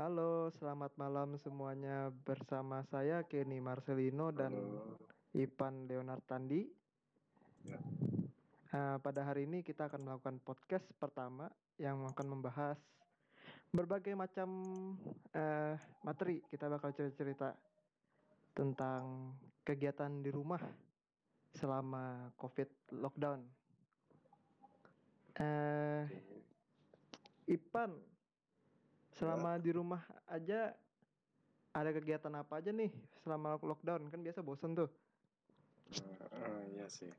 Halo, selamat malam semuanya. Bersama saya Kenny Marcelino dan Halo, Ipan Leonard Tandi. ya, Eh, pada hari ini kita akan melakukan podcast pertama yang akan membahas berbagai macam eh, materi. Kita bakal cerita-cerita tentang kegiatan di rumah selama COVID lockdown. Oke. Ipan, selama di rumah aja ada kegiatan apa aja nih selama lockdown? Kan biasa bosen tuh. Eh, iya sih.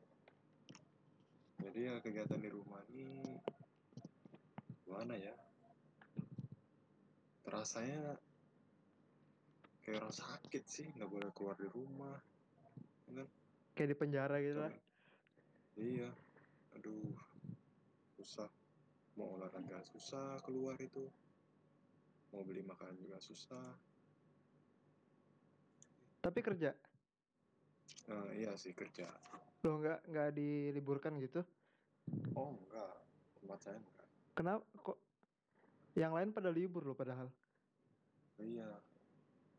Jadi ya kegiatan di rumah ini gimana ya? Terasanya kayak orang sakit sih, nggak boleh keluar di rumah, kan? Kayak di penjara gitu lah. Coba. Iya, aduh, susah. Mau olahraga susah keluar itu, mau beli makanan juga susah. Tapi kerja. Eh, iya sih kerja. Loh nggak nggak diliburkan gitu? Oh enggak, tempat saya enggak. Kenapa kok yang lain pada libur loh padahal? Iya,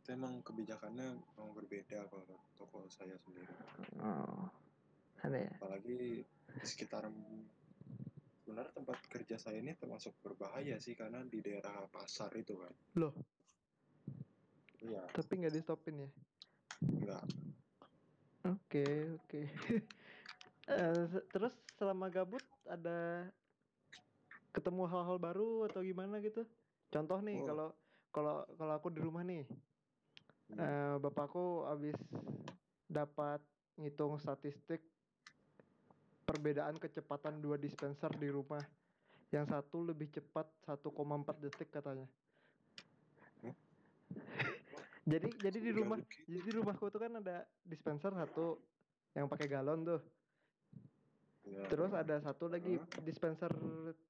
itu emang kebijakannya memang berbeda kalau toko saya sendiri. Oh, aneh ya. apalagi di sekitar sebenarnya tempat kerja saya ini termasuk berbahaya sih karena di daerah pasar itu kan Loh, iya tapi nggak di stopin ya? enggak Oke oke. Eh, terus selama gabut ada ketemu hal-hal baru atau gimana gitu? Contoh nih Oh. kalau kalau kalau aku di rumah nih, Hmm. eh, bapakku habis dapat ngitung statistik perbedaan kecepatan dua dispenser di rumah. Yang satu lebih cepat 1,4 detik katanya. Jadi jadi di rumah jadi di rumahku tuh kan ada dispenser satu yang pakai galon tuh. Ya. Terus ada satu lagi Hah? dispenser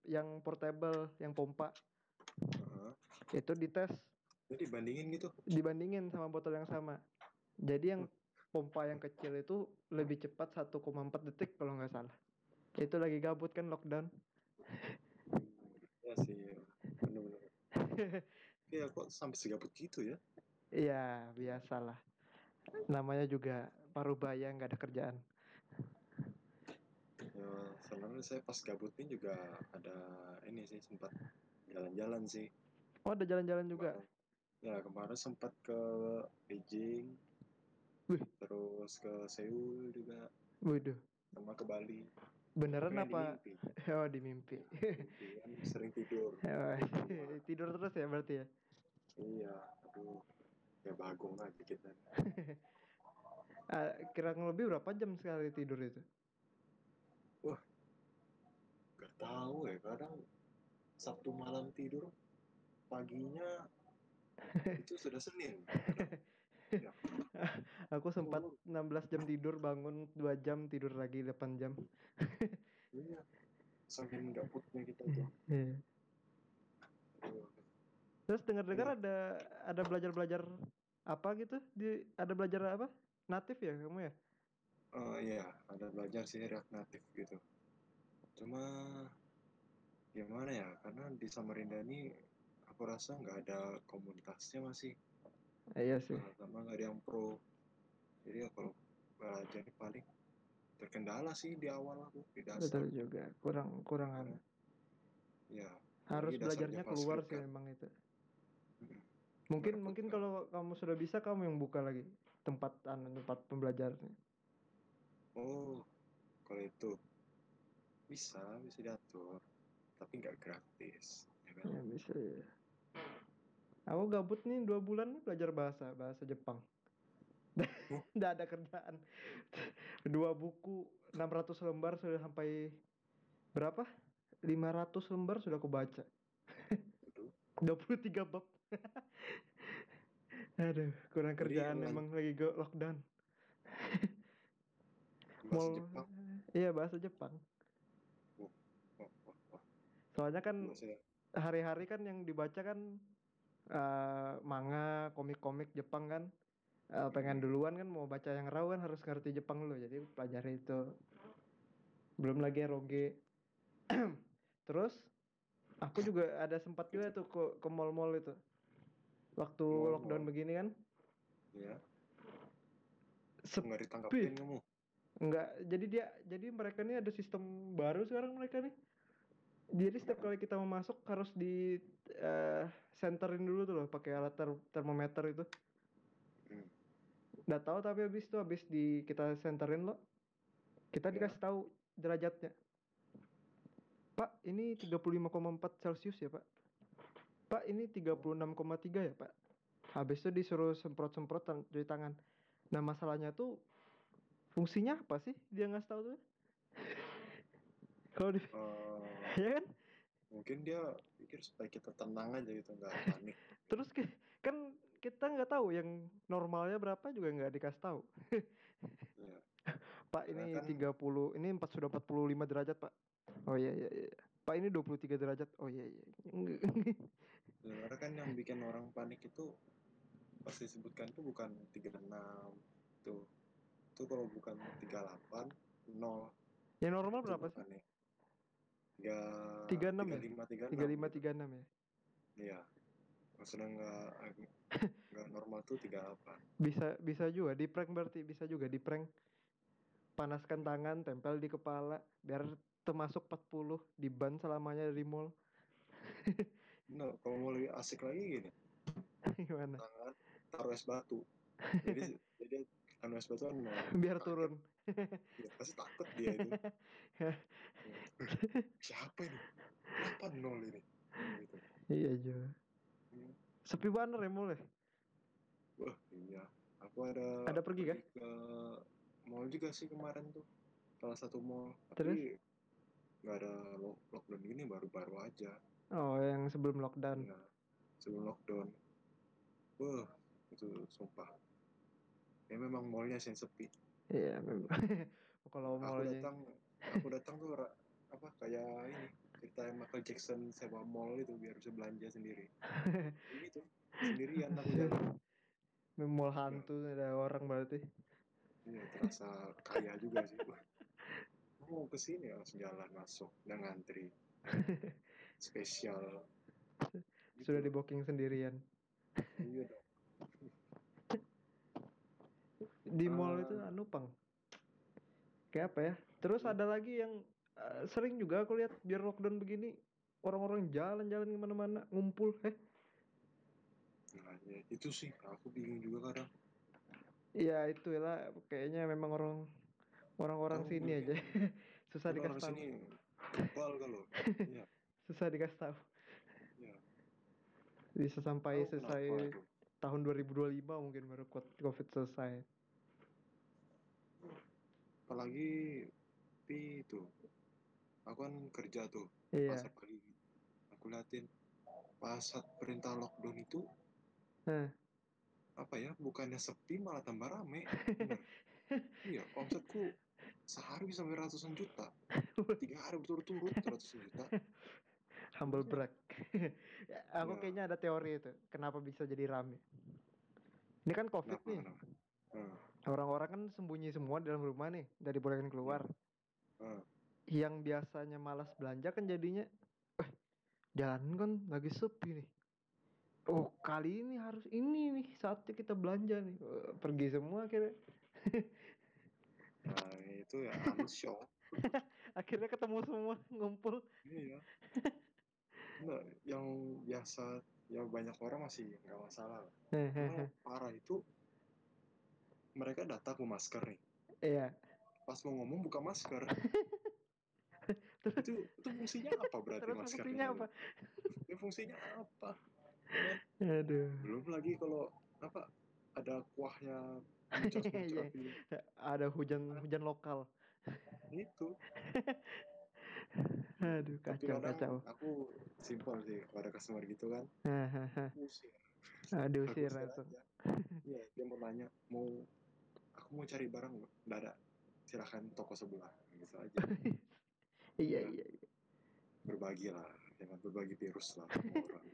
yang portable, yang pompa. Hah? Itu dites, jadi bandingin gitu dibandingin sama botol yang sama. Jadi yang pompa yang kecil itu lebih cepat 1,4 detik kalau nggak salah. Itu lagi gabut kan lockdown. ya sih bener-bener ya kok sampai segabut gitu ya Iya, biasalah. Namanya juga paruh baya nggak ada kerjaan. ya sebenarnya saya pas gabut ini juga ada ini sih sempat jalan-jalan sih Oh, ada jalan-jalan juga. ya kemarin sempat ke Beijing Wih, terus ke Seoul juga waduh. sama ke Bali Beneran apa? di mimpi. Oh, di mimpi. Mimpi kan sering tidur Oh, Tidur terus ya berarti ya. iya aduh ya bagong aja kita Ah, Kira lebih berapa jam sekali tidur itu? wah gak tahu ya kadang Sabtu malam tidur paginya itu sudah Senin ya, Aku sempat 16 jam tidur, bangun 2 jam, tidur lagi 8 jam. iya saking gabutnya kita tuh Iya. Terus dengar-dengar Iya. ada ada belajar-belajar apa gitu? Di ada belajar apa? Natif ya kamu ya? Oh iya, ada belajar sih React Native gitu. Cuma gimana ya, karena di Samarinda ini aku rasa nggak ada komunitasnya masih, iya sih. Sama nggak ada yang pro. Jadi ya kalau belajar paling terkendala sih di awal aku di Betul dasar. juga. Kurang kurang anu. Ya, Harus belajarnya keluar sih kan. memang itu. Mungkin mungkin kalau kamu sudah bisa kamu yang buka lagi tempat anu tempat pembelajarannya. Oh, kalau itu bisa, bisa diatur, tapi nggak gratis, ya kan? Ya bisa ya. Aku gabut nih dua bulan nih belajar bahasa bahasa Jepang. Oh. Nggak ada kerjaan. Dua buku 600 lembar sudah sampai berapa? 500 lembar sudah aku baca. Aduh. 23 bab. Aduh, kurang Jadi kerjaan lan- emang lagi go lockdown. Bahasa Mau- Jepang. Iya, bahasa Jepang. Wah, wah. Soalnya kan hari-hari kan yang dibaca kan eh, manga, komik-komik Jepang kan. Eh, pengen duluan kan mau baca yang raw kan harus ngerti Jepang dulu. Jadi pelajari itu. Belum lagi eroge. Terus aku juga ada sempat juga tuh ke ke mall-mall itu. waktu Mall, lockdown mall. begini kan ya sepi nggak ditangkapin kamu Enggak, jadi dia jadi mereka ini ada sistem baru sekarang mereka nih. Jadi setiap kali kita mau masuk harus di eh, centerin dulu tuh loh pakai alat ter- termometer itu. Hmm. Nggak tahu tapi habis itu habis di kita centerin loh. Kita Ya. dikasih tahu derajatnya. Pak, ini 35,4 Celcius ya, Pak. Pak, ini 36,3 ya, Pak. Habis itu disuruh semprot-semprot di tangan. Nah, masalahnya tuh fungsinya apa sih? Dia nggak tahu tuh. Kalau di Eh, ya kan? mungkin dia pikir supaya kita tenang aja gitu nggak panik Terus ki- kan kita nggak tahu yang normalnya berapa juga nggak dikasih tahu. ya. Pak ini kan- 30, ini 4 sudah 45 derajat, Pak. Oh iya iya iya. Pak ini 23 derajat. Oh iya iya. Ya, karena kan yang bikin orang panik itu pas disebutkan tuh bukan 36 tuh itu kalau bukan 38 0 yang normal berapa sih? panik. Tiga, 36 ya? 35 36 35 36 ya. iya maksudnya nggak nggak normal tuh 38 Bisa bisa juga di prank berarti bisa juga di prank. Panaskan tangan, tempel di kepala biar termasuk 40 di ban selamanya dari mall. nah kalau mau lebih asik lagi gini Gimana? tangan taruh es batu jadi jadi batu kan nol. Biar Kaget. turun. Ya, pasti takut dia itu siapa ini kenapa nol ini gitu iya juga. Hmm. Sepi banget ya ya? wah iya aku ada Ada pergi kah? ke mall juga sih kemarin tuh salah satu mall tapi nggak ada lock- lockdown gini baru-baru aja Oh, yang sebelum lockdown. ya sebelum lockdown wah itu sumpah ya memang mallnya sih sepi Iya, memang. kalau aku mallnya datang aku datang tuh apa kayak ini cerita Michael Jackson sewa mall itu biar bisa belanja sendiri gitu sendirian aku jalan mall hantu ada orang berarti. Iya, terasa kaya juga sih. Wah, mau ke sini langsung jalan masuk dan ngantri. Spesial. Gitu. Sudah di booking sendirian. Iya dong. Di mall Ah. itu anu pang. Kayak apa ya? Terus ada lagi yang eh, sering juga aku lihat biar lockdown begini orang-orang jalan-jalan ke mana-mana ngumpul eh Nah, ya, itu sih aku bingung juga kadang. Iya itu lah kayaknya memang orang orang-orang sini aja susah dikasih orang tahu sini kebal kalau. Iya, susah dikasih tahu iya. bisa sampai Tahu selesai tahun 2025 mungkin baru covid selesai Apalagi pi itu. Aku kan kerja tuh iya. pasar pagi. Aku liatin pas saat perintah lockdown itu Hah. apa ya bukannya sepi malah tambah rame. Iya omsetku sehari bisa sampai ratusan juta. Tiga hari berturut-turut ratusan juta. Humble brag. Ya, aku Iya. kayaknya ada teori itu kenapa bisa jadi rame. Ini kan covid kenapa nih. kenapa? Hmm, orang-orang kan sembunyi semua dalam rumah nih dari bolehin keluar. Hmm. yang biasanya malas belanja kan jadinya eh jalan kan lagi sepi nih. Oh kali ini harus ini nih saatnya kita belanja nih. Eh, pergi semua akhirnya. Nah itu ya shock akhirnya ketemu semua ngumpul. Iya. Nggak, yang biasa ya banyak orang masih nggak masalah. Lah. Cuma yang parah itu mereka datang ke masker nih. Iya. Pas mau ngomong buka masker. Itu itu fungsinya apa berarti terus maskernya? fungsinya apa? Ya fungsinya apa? Aduh. Belum lagi kalau apa ada kuahnya muncrat Iya. ada hujan hujan lokal. Itu aduh tapi kacau kadang kacau. aku simpel sih pada customer gitu kan. Usir. Aduh sih usir langsung. iya dia mau nanya mau aku mau cari barang nggak ada. Silahkan toko sebelah gitu aja. Iya Iya. iya iya. berbagi lah jangan berbagi virus lah orang.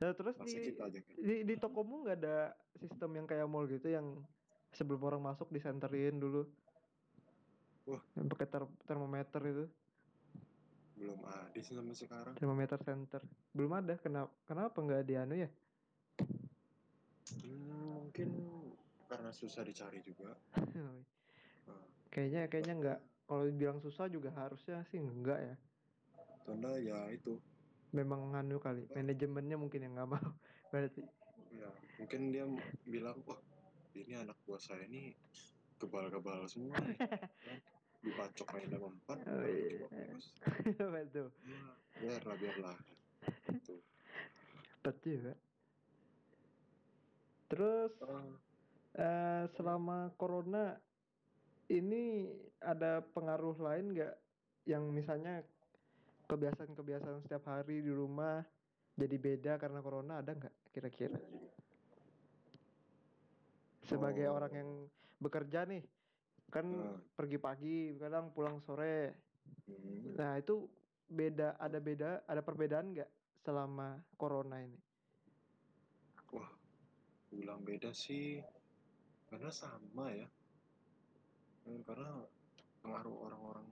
Nah, terus di, kita aja kan di di tokomu nggak ada sistem yang kayak mall gitu yang sebelum orang masuk disenterin dulu? Wah. yang pakai ter- termometer itu? Belum ada sih sampai sekarang. Termometer center. Belum ada kenapa kenapa nggak di anu ya? Hmm, mungkin karena susah dicari juga. Nah, kayaknya kayaknya nggak. Kalau dibilang susah juga harusnya sih enggak ya. Tanda ya itu. Memang nganu kali. Manajemennya mungkin yang nggak mau. Berarti ya mungkin dia bilang wah ini anak buah saya ini kebal-kebal semua. Kan? dibacok main dalam empat Oh, iya. betul. Ya biarlah biarlah. Gitu. Cepet juga. Terus Ah, eh, selama corona ini ada pengaruh lain nggak? Yang misalnya kebiasaan-kebiasaan setiap hari di rumah jadi beda karena corona ada nggak kira-kira? Sebagai Oh. orang yang bekerja nih kan Ah. pergi pagi kadang pulang sore. Hmm, nah itu beda ada beda ada perbedaan nggak selama corona ini? Wah bilang beda sih karena sama ya. Karena pengaruh orang-orang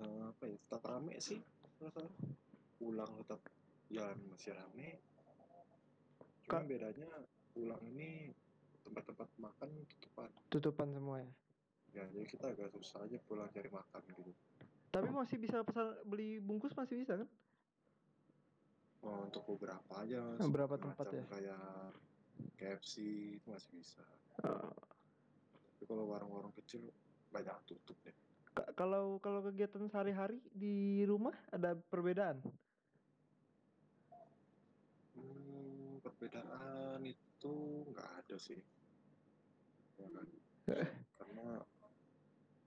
eh, apa ya tetap rame sih rasa pulang tetap jalan masih rame. Cuma Kak- bedanya pulang ini tempat-tempat makan tutupan. Tutupan semua ya? Ya jadi kita agak susah aja pulang cari makan gitu. Tapi masih bisa pesan beli bungkus masih bisa kan? Oh, untuk beberapa aja Beberapa tempat ya? kayak KFC itu masih bisa Eh, tapi kalau warung-warung kecil banyak tutup deh Ka- kalau kalau kegiatan sehari-hari di rumah ada perbedaan Hmm, perbedaan itu nggak ada sih. Ya kan? Karena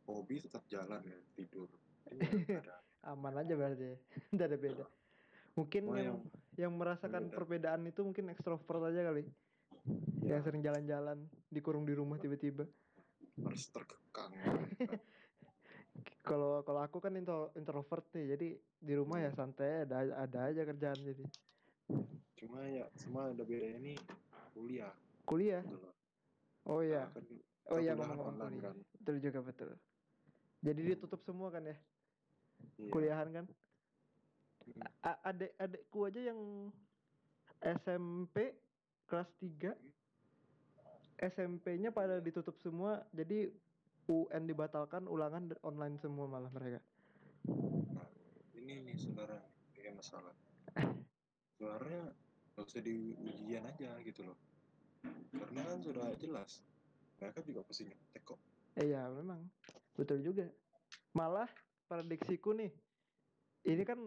hobi tetap jalan ya, tidur. Ada. aman aja berarti ya tidak ada beda mungkin Cuma yang yang yang merasakan beda. perbedaan itu mungkin ekstrovert aja kali ya, yang sering jalan-jalan dikurung di rumah tiba-tiba harus terkekang. kalau kalau aku kan intro, introvert nih jadi di rumah ya Hmm. santai ada ada aja kerjaan jadi Cuma ya, semua ada bedanya nih kuliah. kuliah Gitu oh iya Nah, kan oh iya online kuliah kan. betul juga betul jadi ditutup semua kan ya Iya. kuliahan kan Hmm. Adek adekku aja yang SMP kelas 3 SMP-nya pada ditutup semua jadi UN dibatalkan ulangan online semua malah mereka Nah, ini nih sekarang yang masalah. Sebenarnya nggak usah di ujian aja gitu loh. Karena kan sudah jelas. Mereka juga pasti nyontek kok. iya memang betul juga malah prediksiku nih ini kan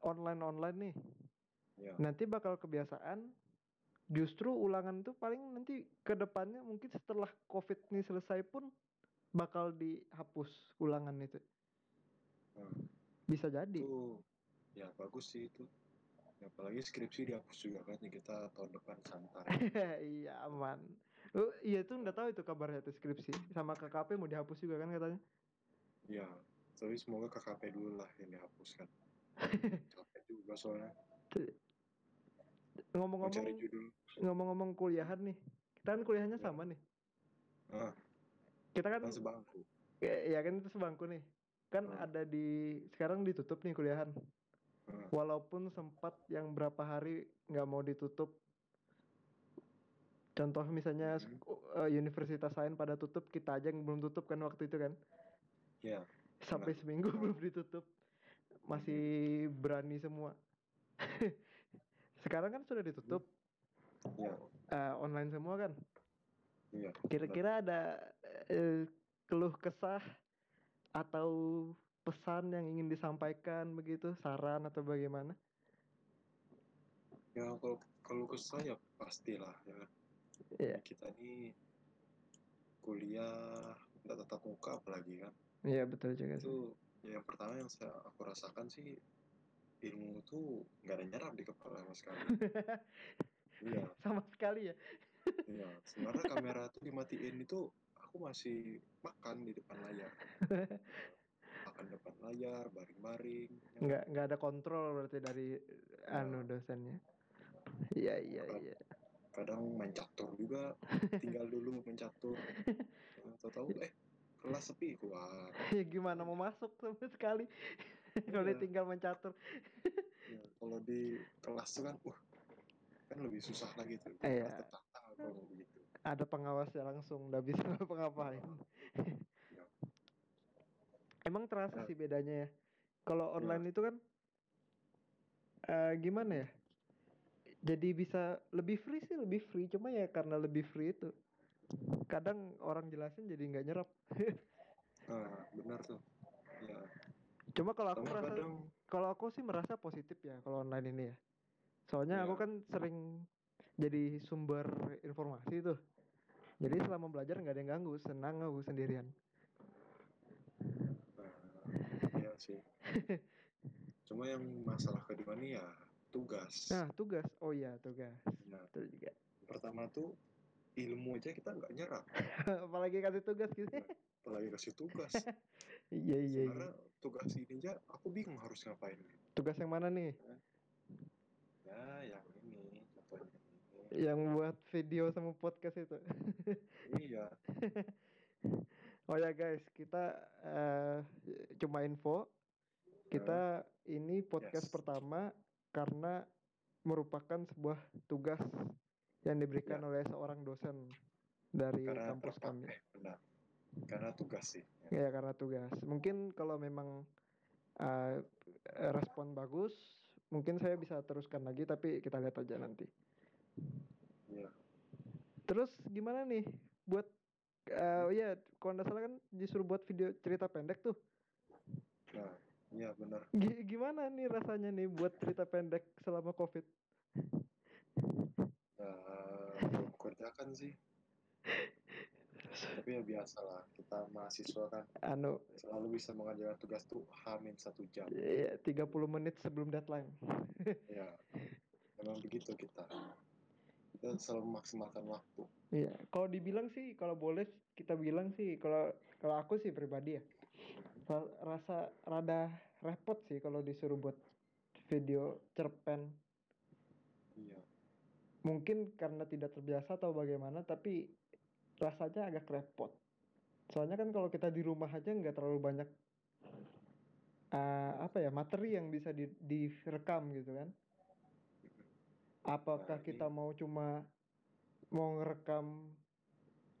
online online nih Ya. nanti bakal kebiasaan justru ulangan itu paling nanti ke depannya mungkin setelah covid ini selesai pun bakal dihapus ulangan itu Nah, bisa jadi itu ya bagus sih itu. Ya, apalagi skripsi dihapus juga kan kita tahun depan santai. iya aman Oh, iya itu nggak tahu itu kabarnya itu skripsi sama KKP mau dihapus juga kan katanya ya, tapi semoga KKP dulu lah yang dihapuskan. Capek juga soalnya ngomong-ngomong cari judul. Ngomong-ngomong kuliahan nih kita kan kuliahnya Ya. sama nih. Ah, kita kan sebangku. ya, ya kan itu sebangku nih. Kan Hmm. ada di sekarang ditutup nih kuliahan. Ah, walaupun sempat yang berapa hari nggak mau ditutup. Contoh misalnya eh, universitas lain pada tutup kita aja yang belum tutup kan waktu itu kan? Ya, sampai seminggu belum ditutup. Masih berani semua. Sekarang kan sudah ditutup ya, eh, online semua kan iya. kira-kira ada eh, keluh kesah atau pesan yang ingin disampaikan begitu saran atau bagaimana Ya kalau kalau kesah ya pastilah ya. Iya. Kita ini kuliah nggak tatap muka apalagi kan. iya betul juga sih Itu ya, yang pertama yang saya aku rasakan sih ilmu tuh nggak ada nyerap di kepala sama sekali. Iya, sama sekali ya iya. Sebenarnya kamera tuh dimatiin itu aku masih makan di depan layar. Makan depan layar, baring-baring. ya nggak nggak ada kontrol berarti dari Ya, anu dosennya iya iya iya kadang main catur juga, tinggal dulu main catur. Tahu-tahu eh kelas sepi keluar. ya gimana mau masuk sama sekali kalau Iya. ditinggal mencatur Ya, kalau di kelas tuh kan, wah kan lebih susah lagi tuh. Iya. Tertantang kalau begitu ada pengawasnya langsung nggak bisa apa-ngapain Ya. emang terasa Ya. sih bedanya ya? Kalau online itu kan eh, gimana ya? Jadi bisa lebih free sih lebih free. Cuma ya karena lebih free itu kadang orang jelasin jadi nggak nyerap. Ah benar tuh. Ya. Cuma kalau aku Sama merasa kalau aku sih merasa positif ya kalau online ini ya soalnya aku Iya. kan sering jadi sumber informasi tuh. Jadi selama belajar nggak ada yang ganggu senang aku sendirian. Iya sih. Cuma yang masalah kedua nih ya tugas. Nah tugas. Oh iya tugas. Nah, Betul juga. Pertama tuh ilmu aja kita nggak nyerap. Apalagi kasih tugas gitu. Apalagi kasih tugas. Iya iya iya. Sebenarnya tugas ini aja aku bingung harus ngapain. Tugas yang mana nih ya yang ini contohnya ini. Yang buat video sama podcast itu. Iya. Oh ya guys kita eh, cuma info. Kita ini podcast Yes. pertama karena merupakan sebuah tugas yang diberikan Ya. oleh seorang dosen dari karena kampus kami. benar. Karena tugas sih ya. Karena tugas. Mungkin kalau memang eh, respon bagus mungkin saya bisa teruskan lagi tapi kita lihat aja nanti. Iya. terus gimana nih buat eh ya kalau nggak salah kan disuruh buat video cerita pendek tuh. Nah iya benar. Gi- gimana nih rasanya nih buat cerita pendek selama covid? Ya belum kerjakan sih tapi ya biasa lah kita mahasiswa kan. Anu. Selalu bisa mengerjakan tugas tuh hamin satu jam. Ya, 30 menit sebelum deadline. Ya memang begitu kita. Kita selalu memaksimalkan waktu. Iya, kalau dibilang sih, kalau boleh kita bilang sih, kalau kalau aku sih pribadi ya, ra- rasa rada repot sih kalau disuruh buat video cerpen. iya. Mungkin karena tidak terbiasa atau bagaimana, tapi rasanya agak repot. Soalnya kan kalau kita di rumah aja nggak terlalu banyak eh, apa ya materi yang bisa di, direkam gitu kan. Apakah Nah, ini- kita mau cuma mau ngerekam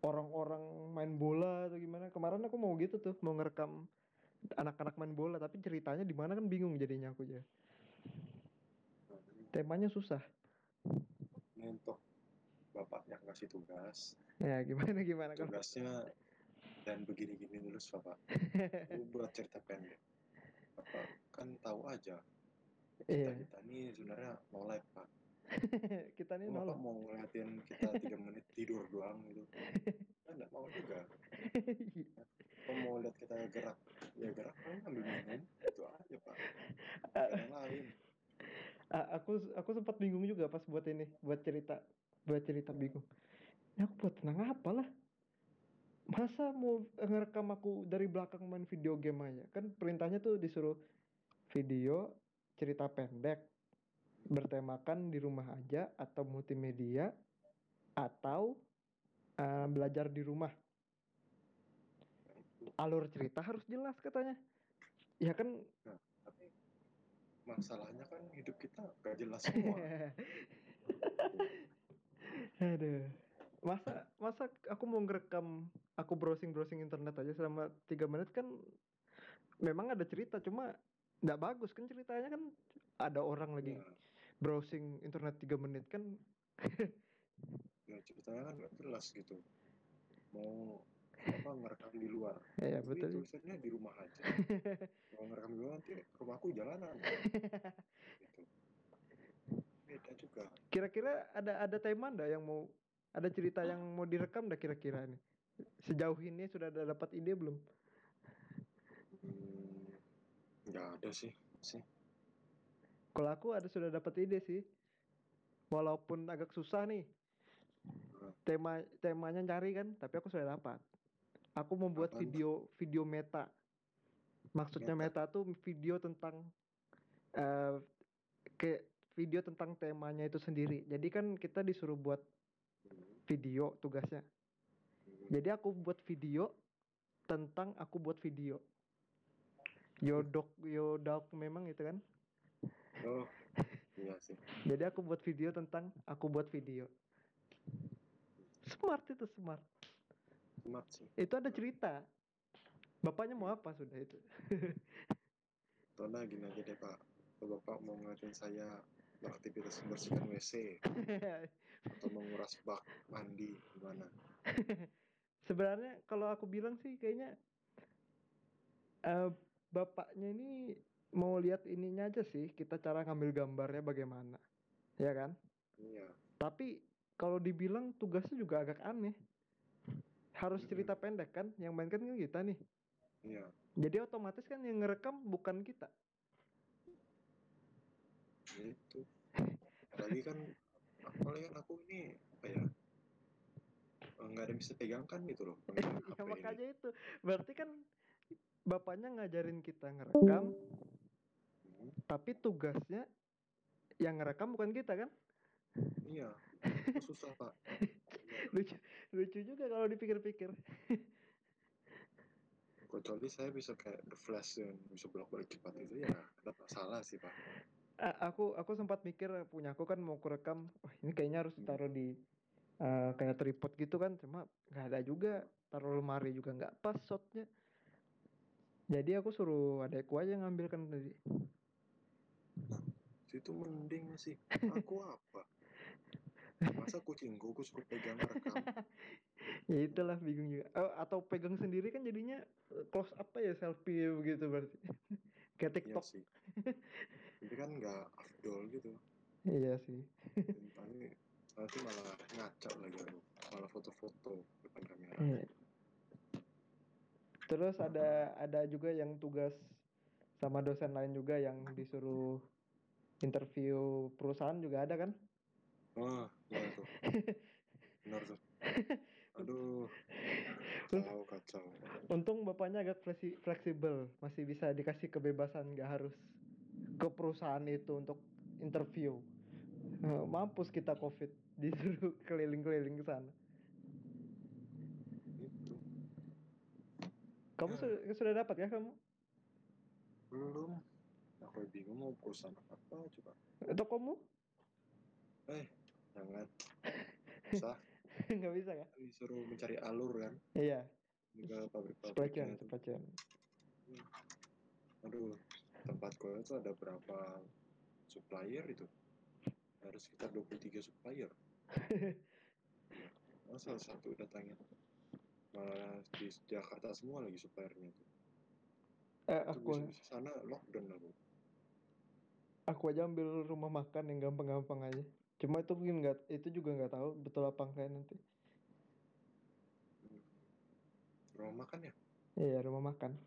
orang-orang main bola atau gimana? Kemarin aku mau gitu tuh, mau ngerekam anak-anak main bola, tapi ceritanya di mana kan bingung jadinya aku aja. Nah, Temanya susah. untuk bapaknya ngasih tugas. Ya gimana gimana kalau tugasnya dan begini-gini lulus bapak. Lu buat cerita pendek. Bapak kan tahu aja. Kita Iya. kita ini sebenarnya no life pak. Kita nih Kok bapak mau ngeliatin kita tiga menit tidur doang gitu. Kan nggak mau juga. Kok mau lihat kita gerak. Ya gerak kan ambil minum. Itu aja pak. Yang lain. Aku aku sempat bingung juga pas buat ini, buat cerita, buat cerita bingung. Ya aku buat tenang apa lah? Masa mau ngerekam aku dari belakang main video game aja? Kan perintahnya tuh disuruh video cerita pendek bertemakan di rumah aja atau multimedia atau eh, belajar di rumah. Alur cerita harus jelas katanya. Ya kan tapi masalahnya kan hidup kita gak jelas semua Aduh. Masa masa aku mau ngerekam aku browsing-browsing internet aja selama tiga menit kan memang ada cerita cuma nggak bagus kan ceritanya kan. Ada orang lagi ya, browsing internet tiga menit kan. Ya ceritanya kan gak jelas gitu. Mau apa ngerekam di luar. Ya tapi betul. tulisannya di rumah aja. Kalau ngerekam di luar nanti rumahku jalanan. gitu juga. Kira-kira ada ada tema ndak yang mau ada cerita yang mau direkam ndak kira-kira nih sejauh ini sudah ada dapat ide belum? Hmm, nggak ada sih sih kalau aku ada sudah dapat ide sih. Walaupun agak susah nih. Hmm. tema temanya cari kan tapi aku sudah dapat. Aku membuat Apaan? video video meta. Maksudnya Meta? meta tuh video tentang eh kayak video tentang temanya itu sendiri. Jadi kan kita disuruh buat video tugasnya. Jadi aku buat video tentang aku buat video. Yodok yodok memang itu kan? Oh iya sih. Jadi aku buat video tentang aku buat video. Smart itu smart. Smart sih. Itu ada cerita. Bapaknya mau apa sudah itu? Tona gini aja deh pak. Kalau bapak mau ngeliatin saya beraktivitas membersihkan WC atau menguras bak mandi gimana? Sebenarnya kalau aku bilang sih kayaknya uh, bapaknya ini mau lihat ininya aja sih kita cara ngambil gambarnya bagaimana ya kan? Iya. Tapi kalau dibilang tugasnya juga agak aneh. Harus cerita pendek kan yang mainkan kan kita nih. Iya. Jadi otomatis kan yang ngerekam bukan kita itu apalagi kan apalagi kan aku ini apa ya eh, nggak ada yang bisa pegang kan gitu loh. Ya makanya itu. Berarti kan bapaknya ngajarin kita ngerekam hmm. tapi tugasnya yang ngerekam bukan kita kan? Iya. Susah pak. Lucu lucu juga kalau dipikir-pikir. Kecuali saya bisa kayak the flash yang bisa bolak balik cepat itu ya ada masalah sih pak aku aku sempat mikir punya aku kan mau kurekam wah ini kayaknya harus taruh di uh, kayak tripod gitu kan cuma nggak ada juga taruh lemari juga nggak pas shotnya. Jadi aku suruh adekku aja ngambilkan tadi. Itu mending sih. Aku apa? Masa kucing gue suruh pegang rekam? Ya itulah bingung juga. Oh, atau pegang sendiri kan jadinya close apa ya selfie begitu berarti. Kayak iya TikTok. iya sih. Tapi kan nggak afdol gitu. Iya sih. Tapi nanti malah ngaca lagi aku. Malah foto-foto depan kamera. Iya. terus ada ada juga yang tugas sama dosen lain juga yang disuruh interview perusahaan juga ada kan? Wah iya tuh. Benar tuh. Aduh. Kacau kacau. untung bapaknya agak fleksibel. Masih bisa dikasih kebebasan nggak harus ke perusahaan itu untuk interview. Uh, mampus kita covid disuruh keliling-keliling ke sana. Itu. Kamu ya. sudah, sudah dapat ya kamu? Belum. Aku bingung mau perusahaan apa coba. kamu? Eh, jangan. Bisa. Nggak bisa ya? Disuruh mencari alur kan? Iya. Ke pabrik-pabrik. Supply chain, supply chain. Aduh, tempat gue itu ada berapa supplier itu? Ada sekitar 23 supplier. Masa satu datangnya? Malah di Jakarta semua lagi suppliernya itu eh, aku bisa sana lockdown aku aku aja ambil rumah makan yang gampang-gampang aja. Cuma itu mungkin nggak itu juga nggak tahu betul apa enggak nanti. Hmm. rumah makan ya? Iya rumah makan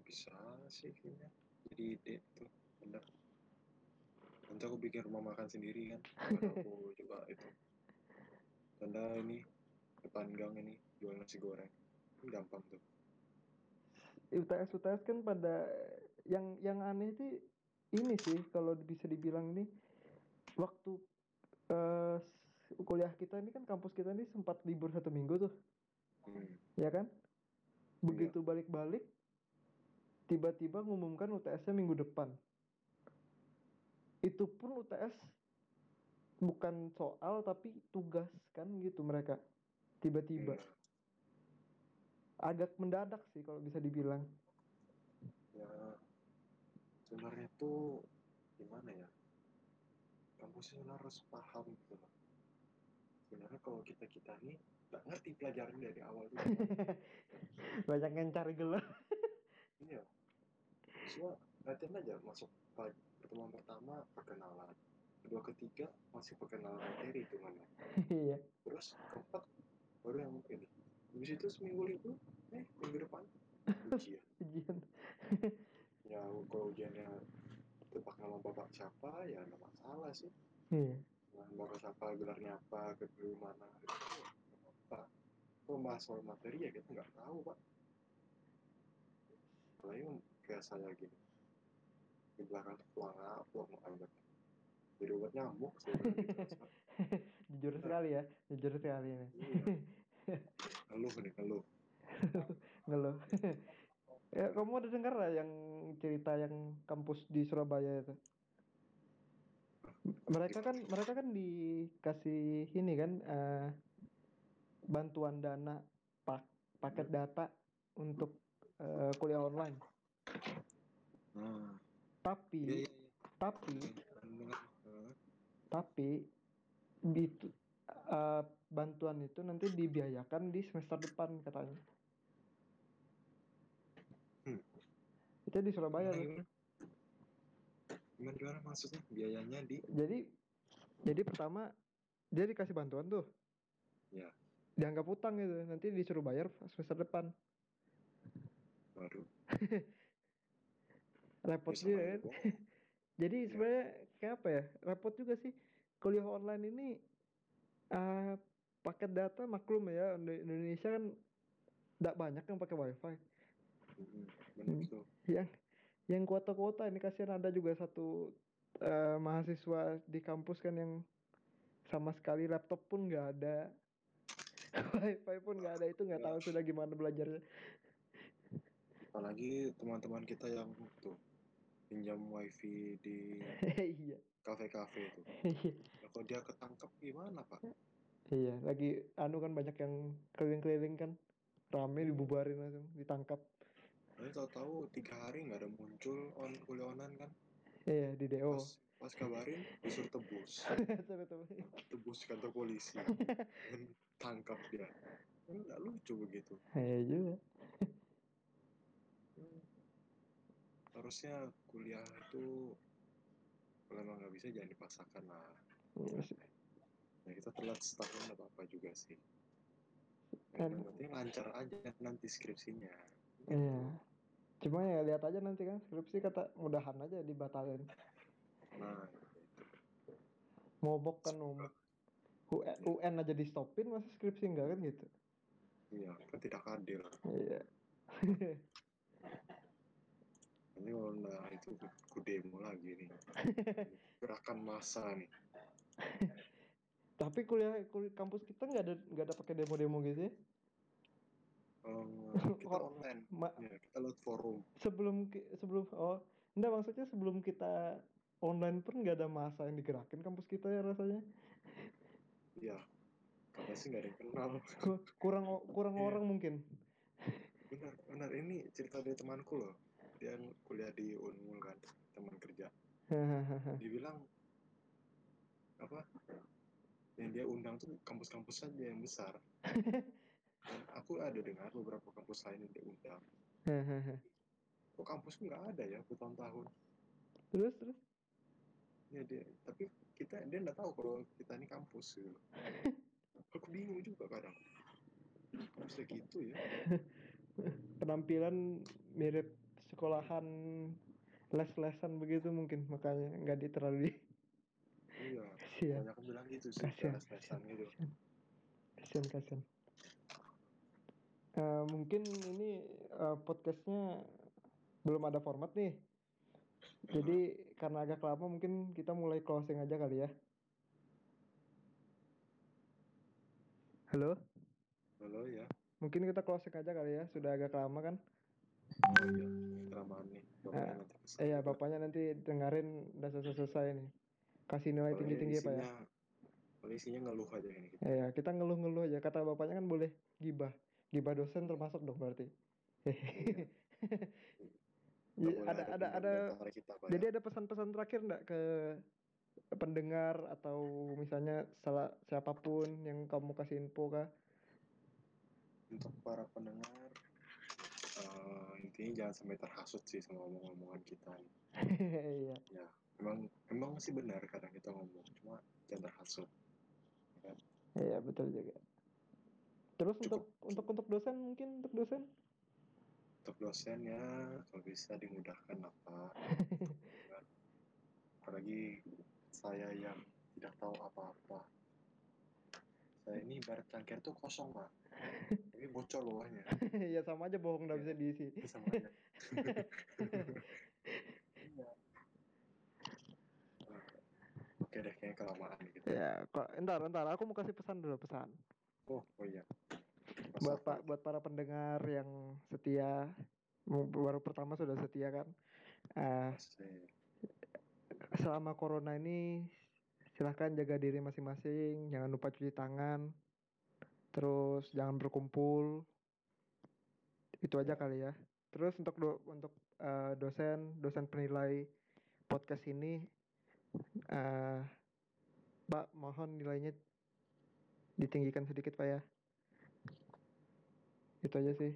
bisa sih kayaknya. Jadi ide tuh bener. Nanti aku bikin rumah makan sendiri kan. Aku juga itu. Tanda ini depan gang ini jual nasi goreng. Gampang tuh. UTS UTS kan pada yang yang aneh itu ini sih kalau bisa dibilang ini waktu uh, kuliah kita ini kan kampus kita ini sempat libur satu minggu tuh. Hmm. ya kan? Begitu iya. balik-balik tiba-tiba ngumumkan UTS-nya minggu depan. Itu pun UTS bukan soal tapi tugas kan gitu mereka. Tiba-tiba. Hmm. Agak mendadak sih kalau bisa dibilang. Ya sebenarnya tuh gimana ya? Kampus harus paham gitu loh. Sebenarnya kalau kita kita nih nggak ngerti pelajaran dari awal dulu. Banyak yang cari gelar. iya semua latihan aja masuk pertemuan pertama perkenalan. Kedua ketiga masih perkenalan materi itu mana iya. Terus keempat baru yang ini. Habis itu seminggu libur eh minggu depan ujian. Ujian. Ya kalau ujiannya tebak nama bapak siapa ya nggak masalah sih. Iya. Nah, bapak siapa gelarnya apa kedua mana itu apa bahas soal materi ya kita nggak tahu pak. Apalagi kayak saya gini. Di belakang apa mau anggap jadi obat nyamuk jujur sekali ya jujur sekali ini. Iya. ngeluh nih ngeluh. Ngeluh. Ya kamu ada dengar lah yang cerita yang kampus di Surabaya itu? Mereka kan mereka kan dikasih ini kan uh, bantuan dana pak paket data untuk uh, kuliah online. Nah, Tapi iya, iya, iya. tapi tapi itu uh, bantuan itu nanti dibiayakan di semester depan katanya. Hmm. Itu di Surabaya. Gimana, tuh. gimana? Gimana, gimana maksudnya biayanya di Jadi jadi pertama dia dikasih bantuan tuh. Ya. Dianggap utang gitu. Nanti disuruh bayar semester depan. baru Repot Ya, sama juga kan. bohong. Jadi Iya. sebenarnya kayak apa ya? Repot juga sih. Kuliah online ini eh paket data maklum ya di Indonesia kan tidak banyak yang pakai wifi. Bener Hmm. Yang yang kuota-kuota ini kasihan ada juga satu eh, mahasiswa di kampus kan yang sama sekali laptop pun nggak ada, wifi pun nggak ada itu nggak Ya. tahu sudah gimana belajarnya. apalagi teman-teman kita yang tuh pinjam wifi di Iya, kafe-kafe itu. Iya, kalau dia ketangkep gimana pak? Iya. Lagi anu kan banyak yang keliling-keliling kan, rame dibubarin langsung, ditangkap. Nanti tahu-tahu tiga hari nggak ada muncul on kuliah online kan? Iya di DO. pas pas kabarin disuruh tebus. Tebus. Kantor polisi. Tangkap dia. Kan nggak lucu begitu. Iya juga. Harusnya kuliah itu kalau emang nggak bisa jangan dipaksakan lah ya kita telat setahun nggak apa-apa juga sih Kan- yang penting lancar aja nanti skripsinya Iya. Cuma ya lihat aja nanti kan skripsi kata mudahan aja dibatalin. nah Ngobok kan ngobok. UN, UN aja di stopin masa skripsi enggak kan gitu. iya kan tidak adil Iya. ini kalau nah itu ku demo lagi nih gerakan massa nih Tapi kuliah, kuliah kampus kita nggak ada nggak ada pakai demo-demo gitu ya. Em, kita Or- online Ma- ya kita lewat forum sebelum sebelum oh enggak maksudnya sebelum kita online pun nggak ada masa yang digerakin kampus kita ya rasanya. iya karena sih nggak ada yang kenal Ku- Kurang kurang Iya. orang mungkin. benar benar ini cerita dari temanku loh dia kuliah di Unmul kan teman kerja. Dibilang apa yang dia undang tuh kampus-kampus saja yang besar. Dan aku ada dengar beberapa kampus lain yang dia undang. Kok kampusku nggak ada ya bertahun-tahun? Terus terus? Ya dia tapi kita dia nggak tahu kalau kita ini kampus gitu. Aku bingung juga kadang. Bisa gitu ya. Penampilan mirip sekolahan les-lesan begitu mungkin makanya nggak di terlalu di iya banyak yang bilang gitu sih lesan gitu. Kasihan. Kasihan Eh, mungkin ini eh, podcastnya belum ada format nih. Jadi karena agak lama mungkin kita mulai closing aja kali ya. Halo? Halo ya mungkin kita closing aja kali ya sudah agak lama kan oh iya kelamaan nih bapaknya nanti kesal eh ya juga. bapaknya nanti dengerin udah selesai selesai nih kasih nilai Soalnya tinggi tinggi ya pak ya isinya- soalnya isinya ngeluh aja ini kita Ya, kita ngeluh-ngeluh aja. Kata bapaknya kan boleh gibah. Gibah dosen termasuk dong berarti. Nggak Ya, boleh ada ada ada kita Pak, jadi ya. ada pesan-pesan terakhir enggak ke pendengar atau misalnya salah siapa pun yang kamu kasih info kah? untuk para pendengar eh, intinya jangan sampai terhasut sih sama omong-omongan kita nih. Iya. ya emang emang sih benar kadang kita ngomong cuma jangan terhasut Iya, betul juga. Terus Cukup. untuk untuk untuk dosen mungkin untuk dosen? untuk dosen ya kalau bisa dimudahkan apa apalagi saya yang tidak tahu apa-apa saya ini ibarat cangkir tuh kosong pak. Ini bocor bawahnya ya sama aja bohong nggak bisa diisi. Itu sama aja. Iya. oke deh kayaknya kelamaan gitu Ya, kok entar entar. Aku mau kasih pesan dulu pesan. oh oh iya. Buat Masa pak buat para pendengar yang setia baru pertama sudah setia kan? Eh Asik. selama corona ini silahkan jaga diri masing-masing jangan lupa cuci tangan. Terus jangan berkumpul. Itu aja kali ya. Terus untuk do- untuk eh, dosen dosen penilai podcast ini Pak mohon nilainya ditinggikan sedikit Pak ya. Itu aja sih.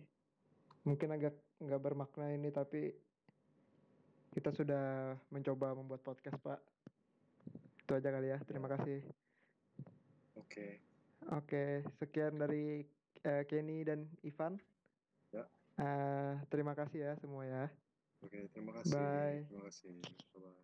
Mungkin agak nggak bermakna ini tapi kita sudah mencoba membuat podcast Pak itu aja kali ya terima kasih Oke. Oke, sekian dari eh, Kenny dan Ivan. Ya. Eh, terima kasih ya semua ya. Oke, terima kasih. Bye. Terima kasih. Bye-bye.